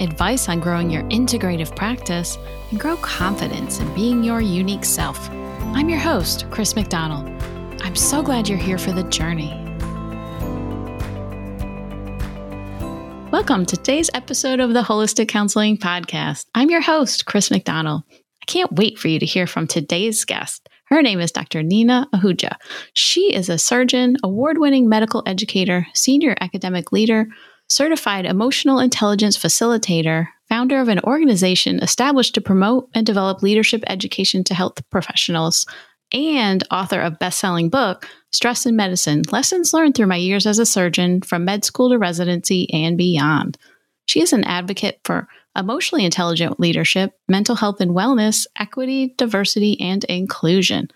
advice on growing your integrative practice, and grow confidence in being your unique self. I'm your host, Chris McDonald. I'm so glad you're here for the journey. Welcome to today's episode of the Holistic Counseling Podcast. I'm your host, Chris McDonald. I can't wait for you to hear from today's guest. Her name is Dr. Nina Ahuja. She is a surgeon, award winning medical educator, senior academic leader, certified emotional intelligence facilitator, founder of an organization established to promote and develop leadership education to health professionals, and author of best-selling book Stress in Medicine: Lessons Learned Through My Years as a Surgeon from Med School to Residency and Beyond. She is an advocate for emotionally intelligent leadership, mental health and wellness, equity, diversity, and inclusion.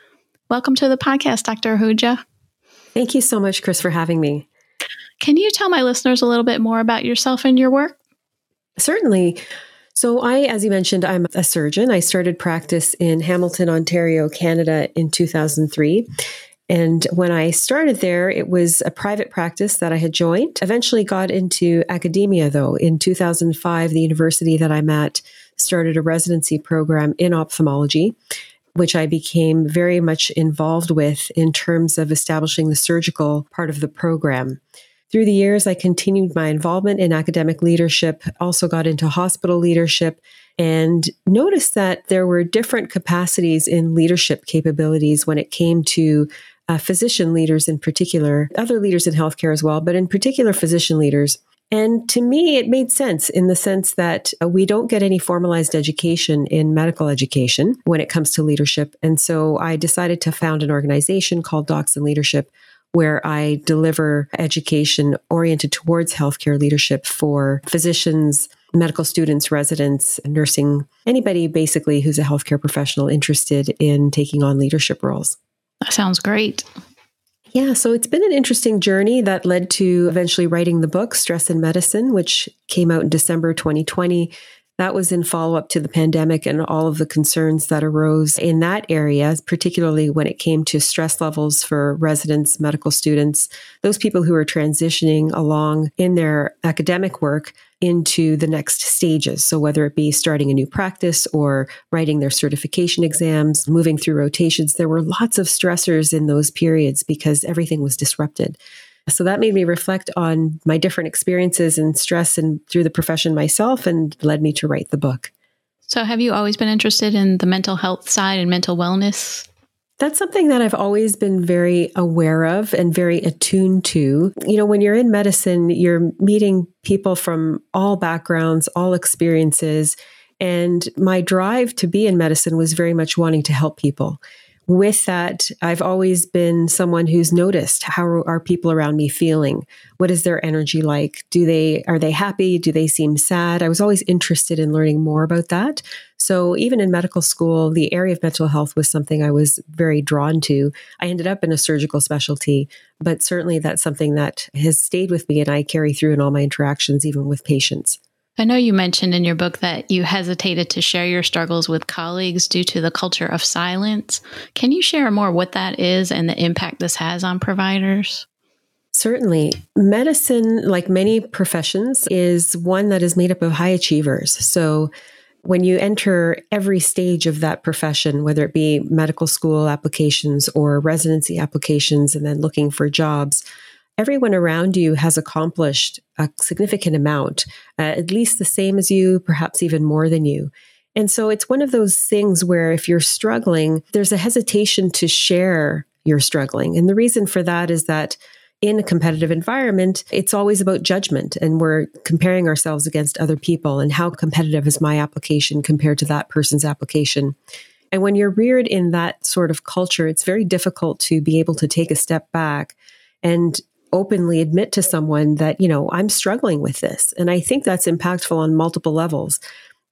Welcome to the podcast, Dr. Ahuja. Thank you so much, Chris, for having me. Can you tell my listeners a little bit more about yourself and your work? Certainly. So, I, as you mentioned, I'm a surgeon. I started practice in Hamilton, Ontario, Canada in 2003. And when I started there, it was a private practice that I had joined. Eventually got into academia, though. In 2005, the university that I'm at started a residency program in ophthalmology, which I became very much involved with in terms of establishing the surgical part of the program. Through the years, I continued my involvement in academic leadership, also got into hospital leadership, and noticed that there were different capacities in leadership capabilities when it came to uh, physician leaders in particular, other leaders in healthcare as well, but in particular, physician leaders. And to me, it made sense in the sense that uh, we don't get any formalized education in medical education when it comes to leadership. And so I decided to found an organization called Docs in Leadership where I deliver education oriented towards healthcare leadership for physicians, medical students, residents, nursing, anybody basically who's a healthcare professional interested in taking on leadership roles. That sounds great. Yeah, so it's been an interesting journey that led to eventually writing the book, Stress in Medicine, which came out in December 2020 that was in follow up to the pandemic and all of the concerns that arose in that area, particularly when it came to stress levels for residents, medical students, those people who are transitioning along in their academic work into the next stages. So, whether it be starting a new practice or writing their certification exams, moving through rotations, there were lots of stressors in those periods because everything was disrupted. So that made me reflect on my different experiences and stress and through the profession myself and led me to write the book. So have you always been interested in the mental health side and mental wellness? That's something that I've always been very aware of and very attuned to. You know, when you're in medicine, you're meeting people from all backgrounds, all experiences. And my drive to be in medicine was very much wanting to help people with that, I've always been someone who's noticed how are people around me feeling? What is their energy like? Do they are they happy? Do they seem sad? I was always interested in learning more about that. So even in medical school, the area of mental health was something I was very drawn to. I ended up in a surgical specialty, but certainly that's something that has stayed with me and I carry through in all my interactions even with patients. I know you mentioned in your book that you hesitated to share your struggles with colleagues due to the culture of silence. Can you share more what that is and the impact this has on providers? Certainly. Medicine, like many professions, is one that is made up of high achievers. So when you enter every stage of that profession, whether it be medical school applications or residency applications, and then looking for jobs, everyone around you has accomplished a significant amount, uh, at least the same as you, perhaps even more than you. And so it's one of those things where if you're struggling, there's a hesitation to share your struggling. And the reason for that is that in a competitive environment, it's always about judgment and we're comparing ourselves against other people and how competitive is my application compared to that person's application. And when you're reared in that sort of culture, it's very difficult to be able to take a step back and openly admit to someone that, you know, I'm struggling with this. And I think that's impactful on multiple levels.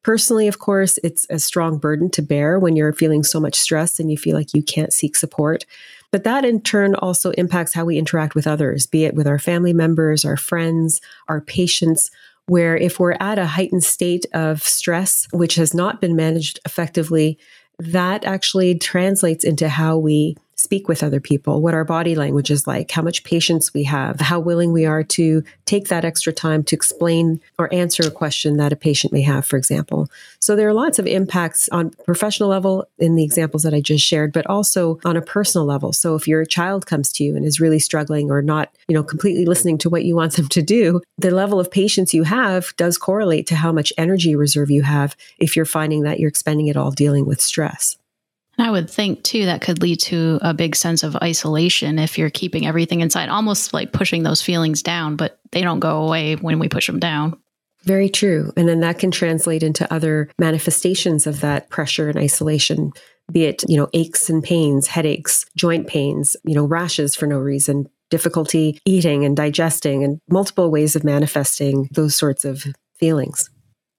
Personally, of course, it's a strong burden to bear when you're feeling so much stress and you feel like you can't seek support. But that in turn also impacts how we interact with others, be it with our family members, our friends, our patients, where if we're at a heightened state of stress, which has not been managed effectively, that actually translates into how we speak with other people, what our body language is like, how much patience we have, how willing we are to take that extra time to explain or answer a question that a patient may have, for example. So there are lots of impacts on professional level in the examples that I just shared, but also on a personal level. So if your child comes to you and is really struggling or not, you know, completely listening to what you want them to do, the level of patience you have does correlate to how much energy reserve you have if you're finding that you're expending it all dealing with stress. I would think too that could lead to a big sense of isolation if you're keeping everything inside, almost like pushing those feelings down, but they don't go away when we push them down. Very true. And then that can translate into other manifestations of that pressure and isolation, be it, you know, aches and pains, headaches, joint pains, you know, rashes for no reason, difficulty eating and digesting, and multiple ways of manifesting those sorts of feelings.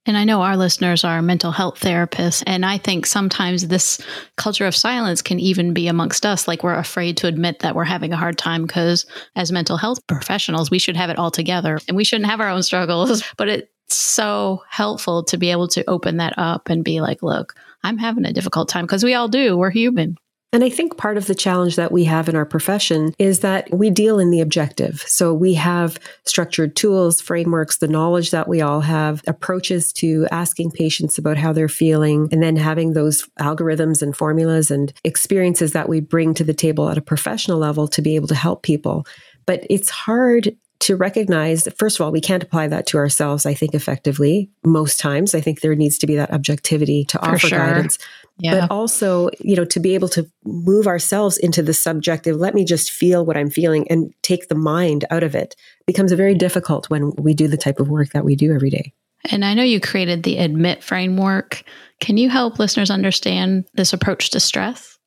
And I know our listeners are mental health therapists. And I think sometimes this culture of silence can even be amongst us. Like we're afraid to admit that we're having a hard time because as mental health professionals, we should have it all together and we shouldn't have our own struggles. But it's so helpful to be able to open that up and be like, look, I'm having a difficult time because we all do. We're human. And I think part of the challenge that we have in our profession is that we deal in the objective. So we have structured tools, frameworks, the knowledge that we all have, approaches to asking patients about how they're feeling, and then having those algorithms and formulas and experiences that we bring to the table at a professional level to be able to help people. But it's hard to recognize that, first of all, we can't apply that to ourselves, I think, effectively most times. I think there needs to be that objectivity to For offer sure. guidance. Yeah. But also, you know, to be able to move ourselves into the subjective, let me just feel what I'm feeling and take the mind out of it becomes very difficult when we do the type of work that we do every day. And I know you created the ADMIT framework. Can you help listeners understand this approach to stress?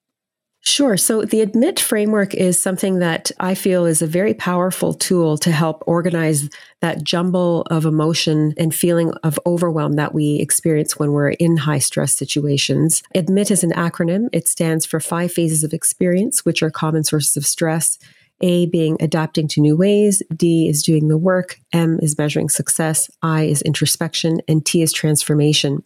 Sure. So the ADMIT framework is something that I feel is a very powerful tool to help organize that jumble of emotion and feeling of overwhelm that we experience when we're in high stress situations. ADMIT is an acronym. It stands for five phases of experience, which are common sources of stress. A being adapting to new ways, D is doing the work, M is measuring success, I is introspection, and T is transformation.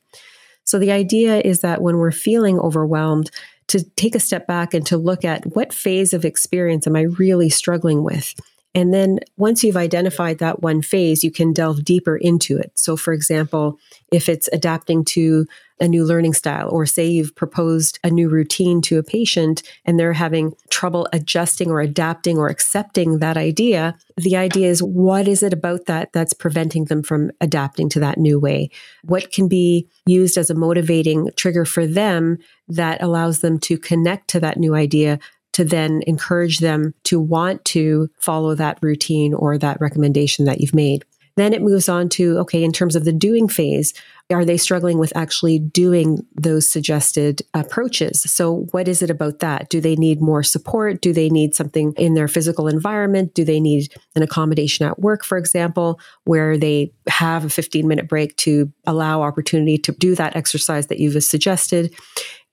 So the idea is that when we're feeling overwhelmed, to take a step back and to look at what phase of experience am I really struggling with? And then once you've identified that one phase, you can delve deeper into it. So, for example, if it's adapting to a new learning style, or say you've proposed a new routine to a patient and they're having trouble adjusting or adapting or accepting that idea, the idea is what is it about that that's preventing them from adapting to that new way? What can be used as a motivating trigger for them that allows them to connect to that new idea to then encourage them to want to follow that routine or that recommendation that you've made. Then it moves on to, okay, in terms of the doing phase, are they struggling with actually doing those suggested approaches? So what is it about that? Do they need more support? Do they need something in their physical environment? Do they need an accommodation at work, for example, where they have a 15 minute break to allow opportunity to do that exercise that you've suggested?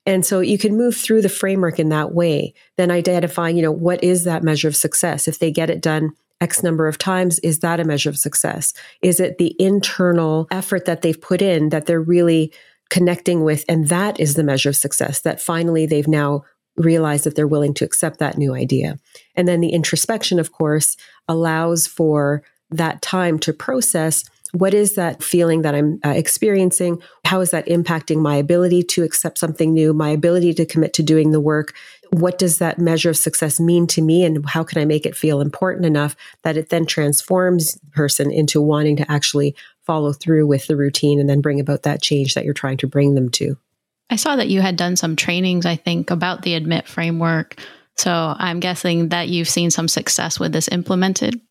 And so you can move through the framework in that way, then identifying, you know, what is that measure of success? If they get it done X number of times, is that a measure of success? Is it the internal effort that they've put in that they're really connecting with? And that is the measure of success that finally they've now realized that they're willing to accept that new idea. And then the introspection, of course, allows for that time to process what is that feeling that I'm uh, experiencing? How is that impacting my ability to accept something new, my ability to commit to doing the work? What does that measure of success mean to me? And how can I make it feel important enough that it then transforms the person into wanting to actually follow through with the routine and then bring about that change that you're trying to bring them to? I saw that you had done some trainings, I think, about the ADMIT framework. So I'm guessing that you've seen some success with this implemented.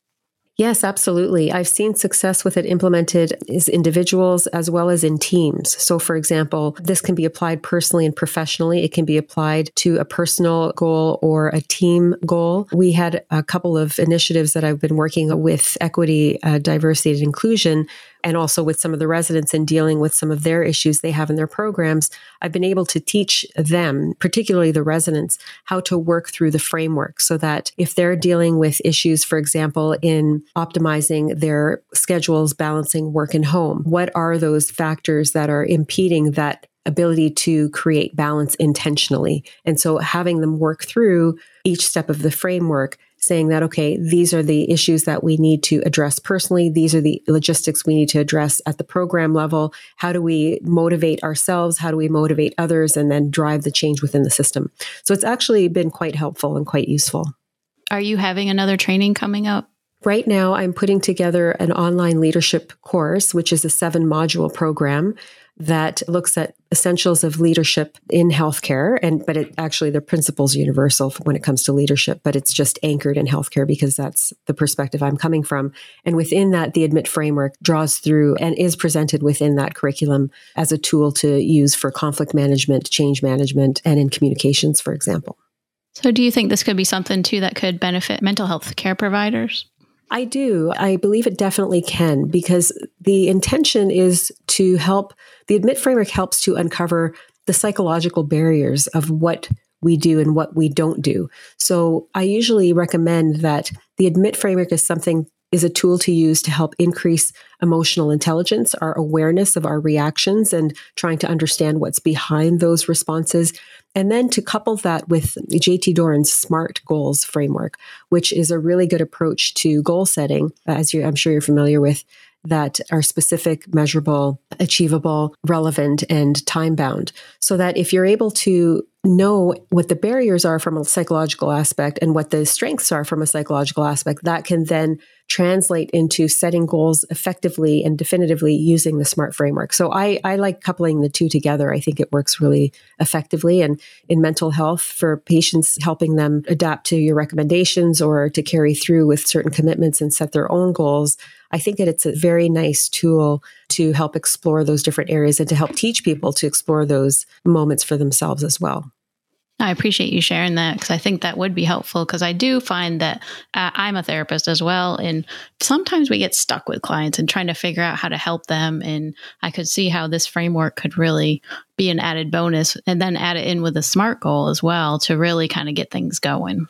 Yes, absolutely. I've seen success with it implemented as individuals as well as in teams. So, for example, this can be applied personally and professionally. It can be applied to a personal goal or a team goal. We had a couple of initiatives that I've been working with equity, uh, diversity, and inclusion and also with some of the residents and dealing with some of their issues they have in their programs, I've been able to teach them, particularly the residents, how to work through the framework so that if they're dealing with issues, for example, in optimizing their schedules, balancing work and home, what are those factors that are impeding that ability to create balance intentionally? And so having them work through each step of the framework saying that, okay, these are the issues that we need to address personally. These are the logistics we need to address at the program level. How do we motivate ourselves? How do we motivate others and then drive the change within the system? So it's actually been quite helpful and quite useful. Are you having another training coming up? Right now, I'm putting together an online leadership course, which is a seven module program that looks at essentials of leadership in healthcare and but it actually the principles universal when it comes to leadership but it's just anchored in healthcare because that's the perspective I'm coming from. And within that the admit framework draws through and is presented within that curriculum as a tool to use for conflict management change management and in communications for example. So do you think this could be something too that could benefit mental health care providers I do. I believe it definitely can because the intention is to help, the admit framework helps to uncover the psychological barriers of what we do and what we don't do. So I usually recommend that the admit framework is something is a tool to use to help increase emotional intelligence, our awareness of our reactions and trying to understand what's behind those responses. And then to couple that with JT Doran's SMART goals framework, which is a really good approach to goal setting, as I'm sure you're familiar with, that are specific, measurable, achievable, relevant, and time bound. So that if you're able to know what the barriers are from a psychological aspect and what the strengths are from a psychological aspect, that can then translate into setting goals effectively and definitively using the SMART framework. So I, I like coupling the two together. I think it works really effectively. And in mental health, for patients, helping them adapt to your recommendations or to carry through with certain commitments and set their own goals, I think that it's a very nice tool to help explore those different areas and to help teach people to explore those moments for themselves as well. I appreciate you sharing that because I think that would be helpful because I do find that uh, I'm a therapist as well. And sometimes we get stuck with clients and trying to figure out how to help them. And I could see how this framework could really be an added bonus and then add it in with a SMART goal as well to really kind of get things going.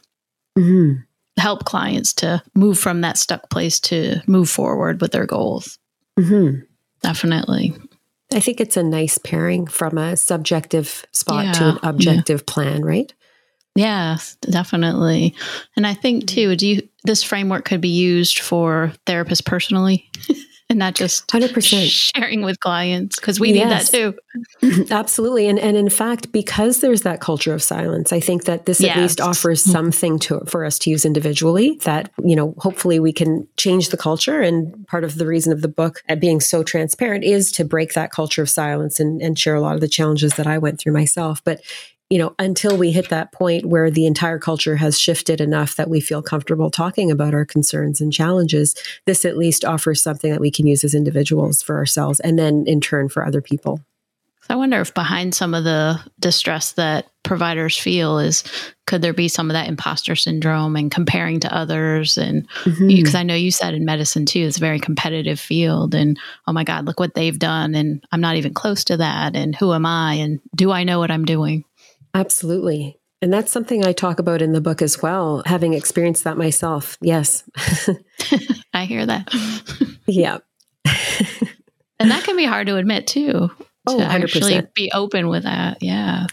Mm-hmm. Help clients to move from that stuck place to move forward with their goals. Mm-hmm. Definitely. I think it's a nice pairing from a subjective spot yeah, to an objective yeah. plan, right? Yes, definitely. And I think too, do you this framework could be used for therapists personally? and not just 100% sharing with clients because we yes. need that too. Absolutely. And, and in fact, because there's that culture of silence, I think that this yes. at least offers mm-hmm. something to, for us to use individually that, you know, hopefully we can change the culture. And part of the reason of the book at being so transparent is to break that culture of silence and, and share a lot of the challenges that I went through myself. But you know, until we hit that point where the entire culture has shifted enough that we feel comfortable talking about our concerns and challenges, this at least offers something that we can use as individuals for ourselves and then in turn for other people. I wonder if behind some of the distress that providers feel is could there be some of that imposter syndrome and comparing to others and because mm-hmm. I know you said in medicine too it's a very competitive field and oh my god look what they've done and I'm not even close to that and who am I and do I know what I'm doing Absolutely. And that's something I talk about in the book as well, having experienced that myself. Yes. I hear that. yeah. and that can be hard to admit too. Oh, to 100%. actually be open with that. Yeah.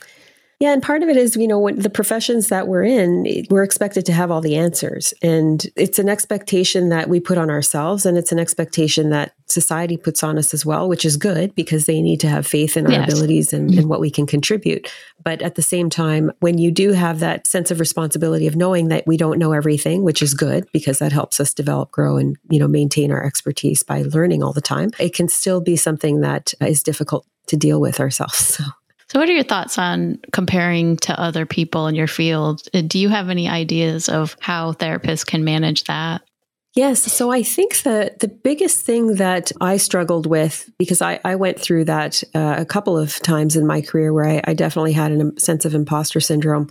Yeah, and part of it is, you know, when the professions that we're in, we're expected to have all the answers. And it's an expectation that we put on ourselves and it's an expectation that society puts on us as well, which is good because they need to have faith in our yes. abilities and, and what we can contribute. But at the same time, when you do have that sense of responsibility of knowing that we don't know everything, which is good because that helps us develop, grow, and, you know, maintain our expertise by learning all the time, it can still be something that is difficult to deal with ourselves. So. So, what are your thoughts on comparing to other people in your field? Uh, do you have any ideas of how therapists can manage that? Yes. So I think that the biggest thing that I struggled with, because I, I went through that uh, a couple of times in my career where I, I definitely had a sense of imposter syndrome.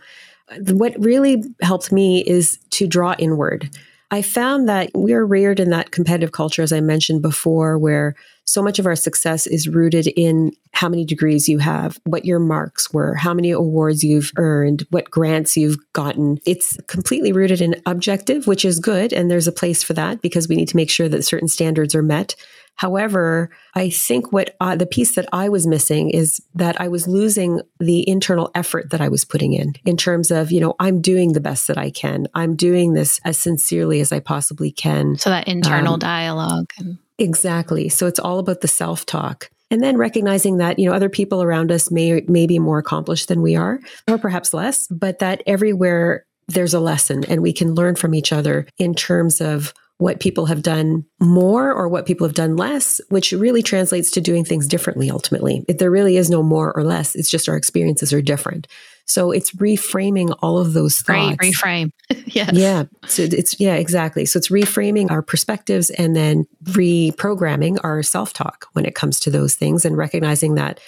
What really helped me is to draw inward. I found that we're reared in that competitive culture, as I mentioned before, where so much of our success is rooted in how many degrees you have, what your marks were, how many awards you've earned, what grants you've gotten. It's completely rooted in objective, which is good. And there's a place for that because we need to make sure that certain standards are met. However, I think what uh, the piece that I was missing is that I was losing the internal effort that I was putting in, in terms of, you know, I'm doing the best that I can. I'm doing this as sincerely as I possibly can. So that internal um, dialogue. And- exactly. So it's all about the self talk. And then recognizing that, you know, other people around us may, may be more accomplished than we are, or perhaps less, but that everywhere there's a lesson and we can learn from each other in terms of what people have done more or what people have done less, which really translates to doing things differently ultimately. If there really is no more or less, it's just our experiences are different. So it's reframing all of those thoughts. Right, reframe. yes. Yeah. So it's, yeah, exactly. So it's reframing our perspectives and then reprogramming our self talk when it comes to those things and recognizing that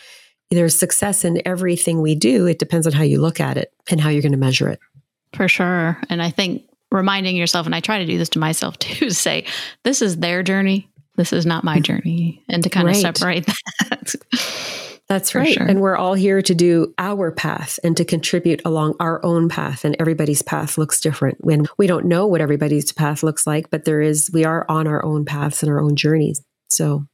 there's success in everything we do. It depends on how you look at it and how you're going to measure it. For sure. And I think reminding yourself, and I try to do this to myself too, to say, this is their journey. This is not my mm-hmm. journey. And to kind right. of separate that. That's right. Sure. And we're all here to do our path and to contribute along our own path. And everybody's path looks different when we don't know what everybody's path looks like, but there is, we are on our own paths and our own journeys. So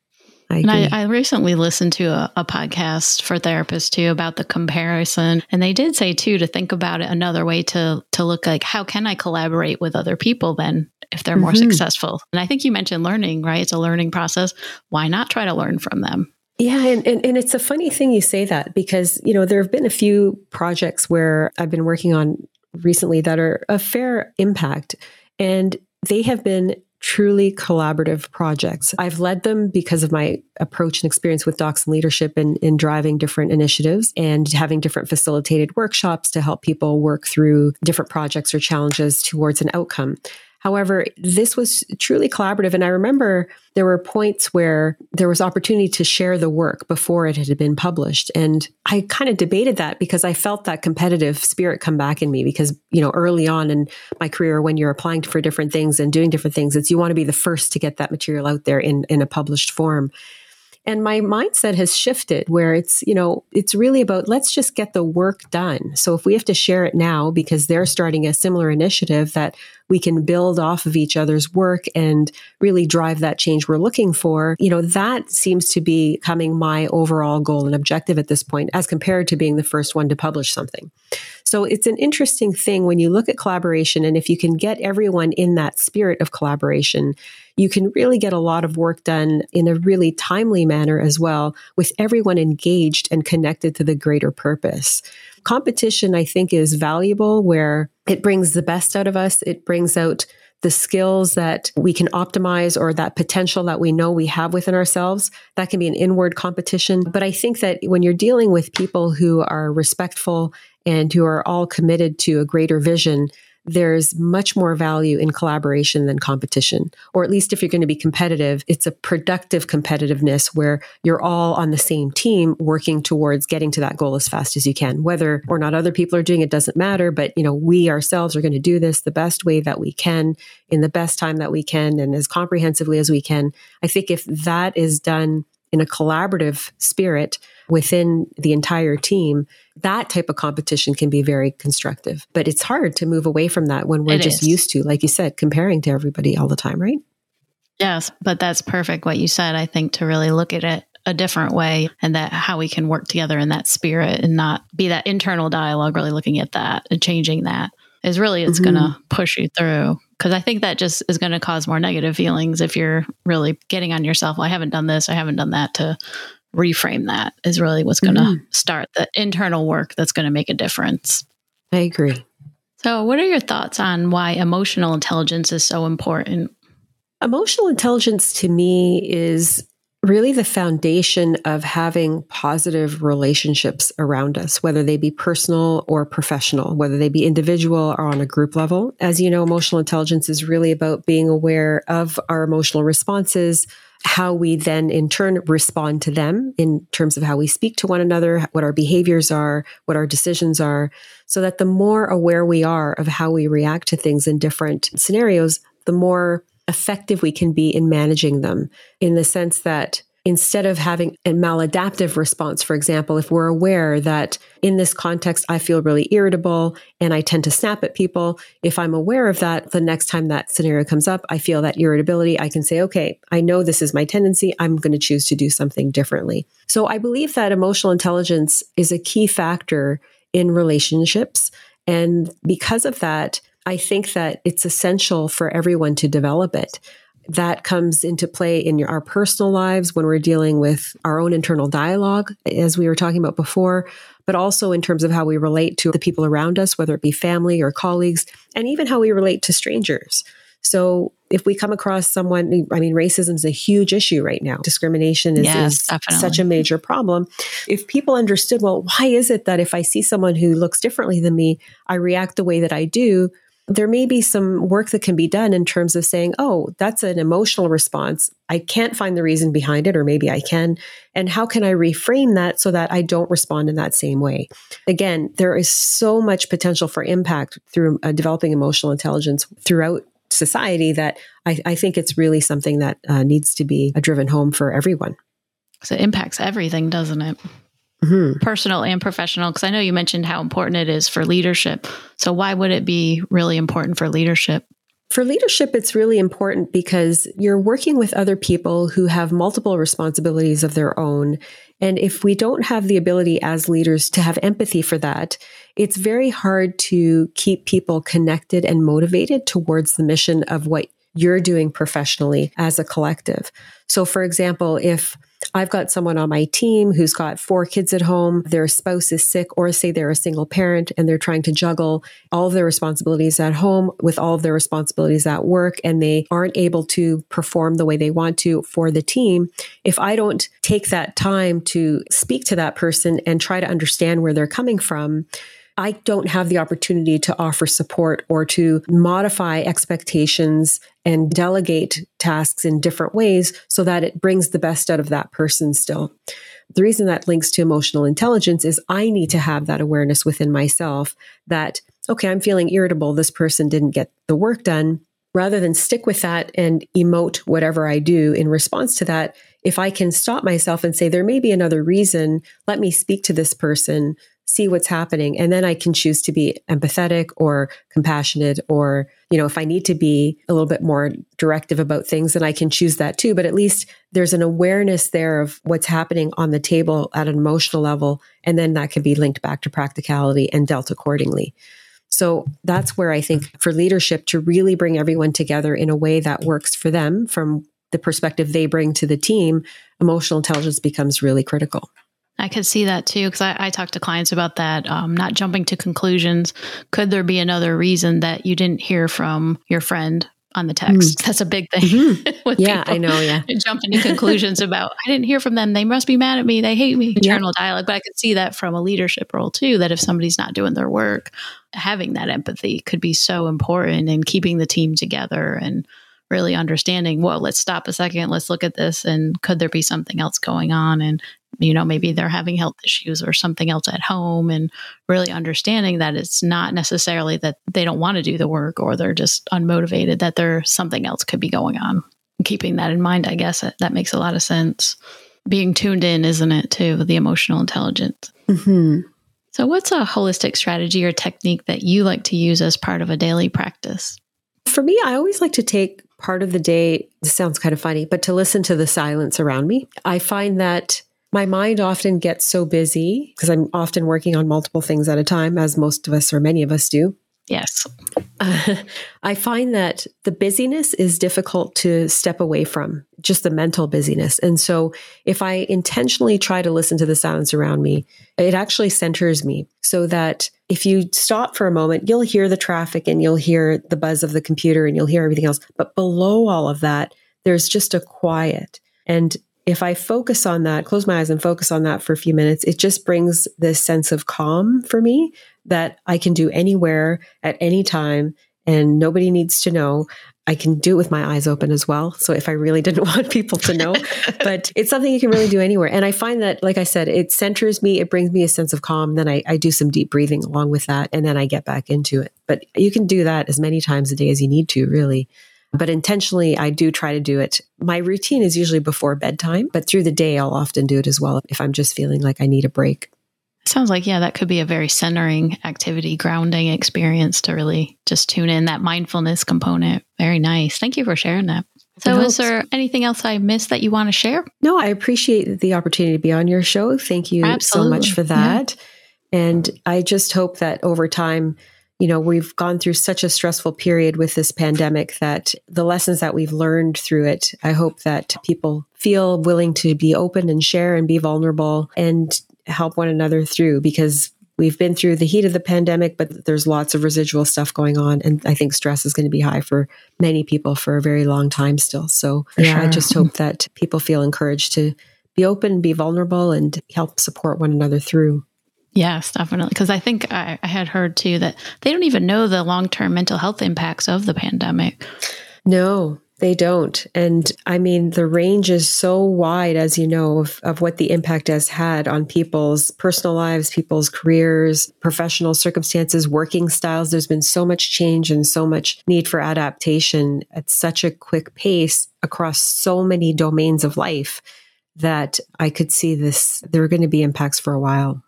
I and I, I, recently listened to a, a, podcast for therapists too about the comparison, and they did say too to think about it another way to to look like how can I collaborate with other people then if they're more mm-hmm. successful. And I think you mentioned learning, right? It's a learning process. Why not try to learn from them? Yeah, and, and, and it's a funny thing you say that because you know there have been a few projects where I've been working on recently that are a fair impact, and they have been truly collaborative projects. I've led them because of my approach and experience with docs in leadership in, in driving different initiatives and having different facilitated workshops to help people work through different projects or challenges towards an outcome. However, this was truly collaborative. And I remember there were points where there was opportunity to share the work before it had been published. And I kind of debated that because I felt that competitive spirit come back in me because, you know, early on in my career, when you're applying for different things and doing different things, it's you want to be the first to get that material out there in, in a published form. And my mindset has shifted where it's, you know, it's really about let's just get the work done. So if we have to share it now because they're starting a similar initiative that we can build off of each other's work and really drive that change we're looking for, you know, that seems to be coming my overall goal and objective at this point as compared to being the first one to publish something. So it's an interesting thing when you look at collaboration and if you can get everyone in that spirit of collaboration, you can really get a lot of work done in a really timely manner as well, with everyone engaged and connected to the greater purpose. Competition, I think, is valuable where it brings the best out of us. It brings out the skills that we can optimize or that potential that we know we have within ourselves. That can be an inward competition. But I think that when you're dealing with people who are respectful and who are all committed to a greater vision, there's much more value in collaboration than competition. Or at least if you're going to be competitive, it's a productive competitiveness where you're all on the same team working towards getting to that goal as fast as you can. Whether or not other people are doing it doesn't matter, but you know, we ourselves are going to do this the best way that we can in the best time that we can and as comprehensively as we can. I think if that is done in a collaborative spirit within the entire team, that type of competition can be very constructive. But it's hard to move away from that when we're it just is. used to, like you said, comparing to everybody all the time, right? Yes, but that's perfect what you said. I think to really look at it a different way and that how we can work together in that spirit and not be that internal dialogue, really looking at that and changing that is really it's mm-hmm. going to push you through because I think that just is going to cause more negative feelings if you're really getting on yourself. Well, I haven't done this, I haven't done that. To reframe that is really what's going to mm-hmm. start the internal work that's going to make a difference. I agree. So, what are your thoughts on why emotional intelligence is so important? Emotional intelligence to me is really the foundation of having positive relationships around us, whether they be personal or professional, whether they be individual or on a group level. As you know, emotional intelligence is really about being aware of our emotional responses, how we then in turn respond to them in terms of how we speak to one another, what our behaviors are, what our decisions are, so that the more aware we are of how we react to things in different scenarios, the more effective we can be in managing them in the sense that instead of having a maladaptive response, for example, if we're aware that in this context, I feel really irritable and I tend to snap at people, if I'm aware of that, the next time that scenario comes up, I feel that irritability, I can say, okay, I know this is my tendency. I'm going to choose to do something differently. So I believe that emotional intelligence is a key factor in relationships. And because of that, I think that it's essential for everyone to develop it that comes into play in your, our personal lives when we're dealing with our own internal dialogue, as we were talking about before, but also in terms of how we relate to the people around us, whether it be family or colleagues, and even how we relate to strangers. So if we come across someone, I mean, racism is a huge issue right now. Discrimination is, yes, is such a major problem. If people understood, well, why is it that if I see someone who looks differently than me, I react the way that I do? There may be some work that can be done in terms of saying, oh, that's an emotional response. I can't find the reason behind it, or maybe I can. And how can I reframe that so that I don't respond in that same way? Again, there is so much potential for impact through uh, developing emotional intelligence throughout society that I, I think it's really something that uh, needs to be driven home for everyone. So it impacts everything, doesn't it? Mm-hmm. personal and professional? Because I know you mentioned how important it is for leadership. So, why would it be really important for leadership? For leadership, it's really important because you're working with other people who have multiple responsibilities of their own. And if we don't have the ability as leaders to have empathy for that, it's very hard to keep people connected and motivated towards the mission of what you're doing professionally as a collective. So, for example, if I've got someone on my team who's got four kids at home, their spouse is sick, or say they're a single parent and they're trying to juggle all of their responsibilities at home with all of their responsibilities at work, and they aren't able to perform the way they want to for the team. If I don't take that time to speak to that person and try to understand where they're coming from, I don't have the opportunity to offer support or to modify expectations and delegate tasks in different ways so that it brings the best out of that person still. The reason that links to emotional intelligence is I need to have that awareness within myself that, okay, I'm feeling irritable. This person didn't get the work done. Rather than stick with that and emote whatever I do in response to that, if I can stop myself and say, there may be another reason, let me speak to this person see what's happening. And then I can choose to be empathetic or compassionate, or, you know, if I need to be a little bit more directive about things, then I can choose that too. But at least there's an awareness there of what's happening on the table at an emotional level. And then that can be linked back to practicality and dealt accordingly. So that's where I think for leadership to really bring everyone together in a way that works for them from the perspective they bring to the team, emotional intelligence becomes really critical. I could see that too because I, I talk to clients about that. Um, not jumping to conclusions. Could there be another reason that you didn't hear from your friend on the text? Mm. That's a big thing. Mm-hmm. yeah, I know. Yeah, jumping to conclusions about I didn't hear from them. They must be mad at me. They hate me. Internal yeah. dialogue. But I could see that from a leadership role too. That if somebody's not doing their work, having that empathy could be so important in keeping the team together and really understanding well let's stop a second let's look at this and could there be something else going on and you know, maybe they're having health issues or something else at home and really understanding that it's not necessarily that they don't want to do the work or they're just unmotivated, that there's something else could be going on. Keeping that in mind, I guess that makes a lot of sense. Being tuned in, isn't it, to the emotional intelligence? Mm-hmm. So, what's a holistic strategy or technique that you like to use as part of a daily practice? For me, I always like to take part of the day, this sounds kind of funny, but to listen to the silence around me. I find that my mind often gets so busy because I'm often working on multiple things at a time, as most of us or many of us do. Yes. Uh, I find that the busyness is difficult to step away from, just the mental busyness. And so if I intentionally try to listen to the sounds around me, it actually centers me so that if you stop for a moment, you'll hear the traffic and you'll hear the buzz of the computer and you'll hear everything else. But below all of that, there's just a quiet. And if I focus on that, close my eyes and focus on that for a few minutes, it just brings this sense of calm for me that I can do anywhere at any time and nobody needs to know. I can do it with my eyes open as well. So if I really didn't want people to know, but it's something you can really do anywhere. And I find that, like I said, it centers me, it brings me a sense of calm. Then I, I do some deep breathing along with that, and then I get back into it. But you can do that as many times a day as you need to, really. But intentionally, I do try to do it. My routine is usually before bedtime, but through the day, I'll often do it as well if I'm just feeling like I need a break. Sounds like, yeah, that could be a very centering activity, grounding experience to really just tune in that mindfulness component. Very nice. Thank you for sharing that. So, is there anything else I missed that you want to share? No, I appreciate the opportunity to be on your show. Thank you Absolutely. so much for that. Yeah. And I just hope that over time, you know, we've gone through such a stressful period with this pandemic that the lessons that we've learned through it, I hope that people feel willing to be open and share and be vulnerable and help one another through because we've been through the heat of the pandemic, but there's lots of residual stuff going on. And I think stress is going to be high for many people for a very long time still. So yeah. I just hope that people feel encouraged to be open, be vulnerable, and help support one another through. Yes, definitely. Because I think I, I, had heard too that they don't even know the long term mental health impacts of the pandemic. No, they don't. And I mean, the range is so wide, as you know, of, of what the impact has had on people's personal lives, people's careers, professional circumstances, working styles. There's been so much change and so much need for adaptation at such a quick pace across so many domains of life that I could see this. There are going to be impacts for a while.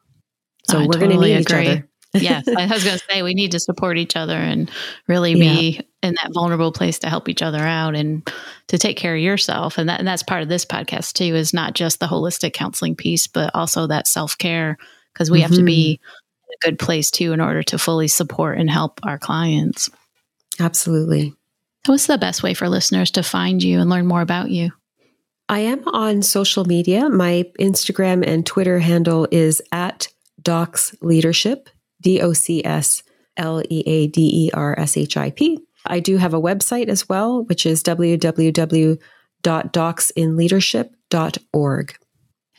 So I we're totally going to need agree. each other yes, I was going to say we need to support each other and really be yeah. in that vulnerable place to help each other out and to take care of yourself. And that and that's part of this podcast too is not just the holistic counseling piece, but also that self care because we mm-hmm. have to be mm-hmm. in a good place too in order to fully support and help our clients. Absolutely. what's the best way for listeners to find you and learn more about you? I am on social media. My Instagram and Twitter handle is at Docs Leadership, D O C S L E A D E R S H I P. I do have a website as well, which is www.docsinleadership.org.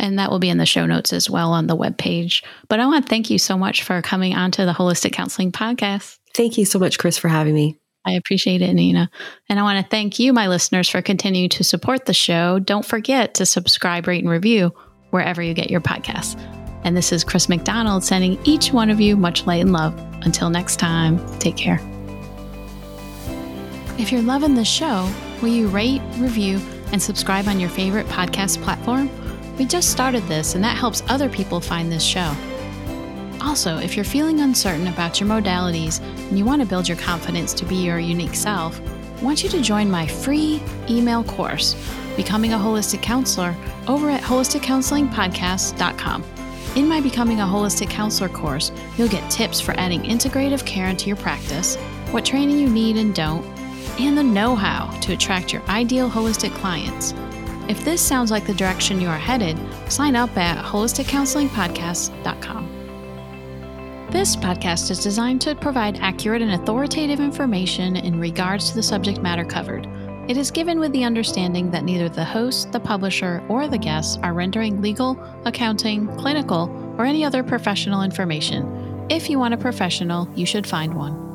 And that will be in the show notes as well on the webpage. But I want to thank you so much for coming onto the Holistic Counseling Podcast. Thank you so much, Chris, for having me. I appreciate it, Nina. And I want to thank you, my listeners, for continuing to support the show. Don't forget to subscribe, rate, and review wherever you get your podcasts. And this is Chris McDonald sending each one of you much light and love. Until next time, take care. If you're loving the show, will you rate, review, and subscribe on your favorite podcast platform? We just started this, and that helps other people find this show. Also, if you're feeling uncertain about your modalities and you want to build your confidence to be your unique self, I want you to join my free email course, Becoming a Holistic Counselor, over at holisticcounselingpodcast.com. In my Becoming a Holistic Counselor course, you'll get tips for adding integrative care into your practice, what training you need and don't, and the know how to attract your ideal holistic clients. If this sounds like the direction you are headed, sign up at holisticcounselingpodcast.com. This podcast is designed to provide accurate and authoritative information in regards to the subject matter covered. It is given with the understanding that neither the host, the publisher, or the guests are rendering legal, accounting, clinical, or any other professional information. If you want a professional, you should find one.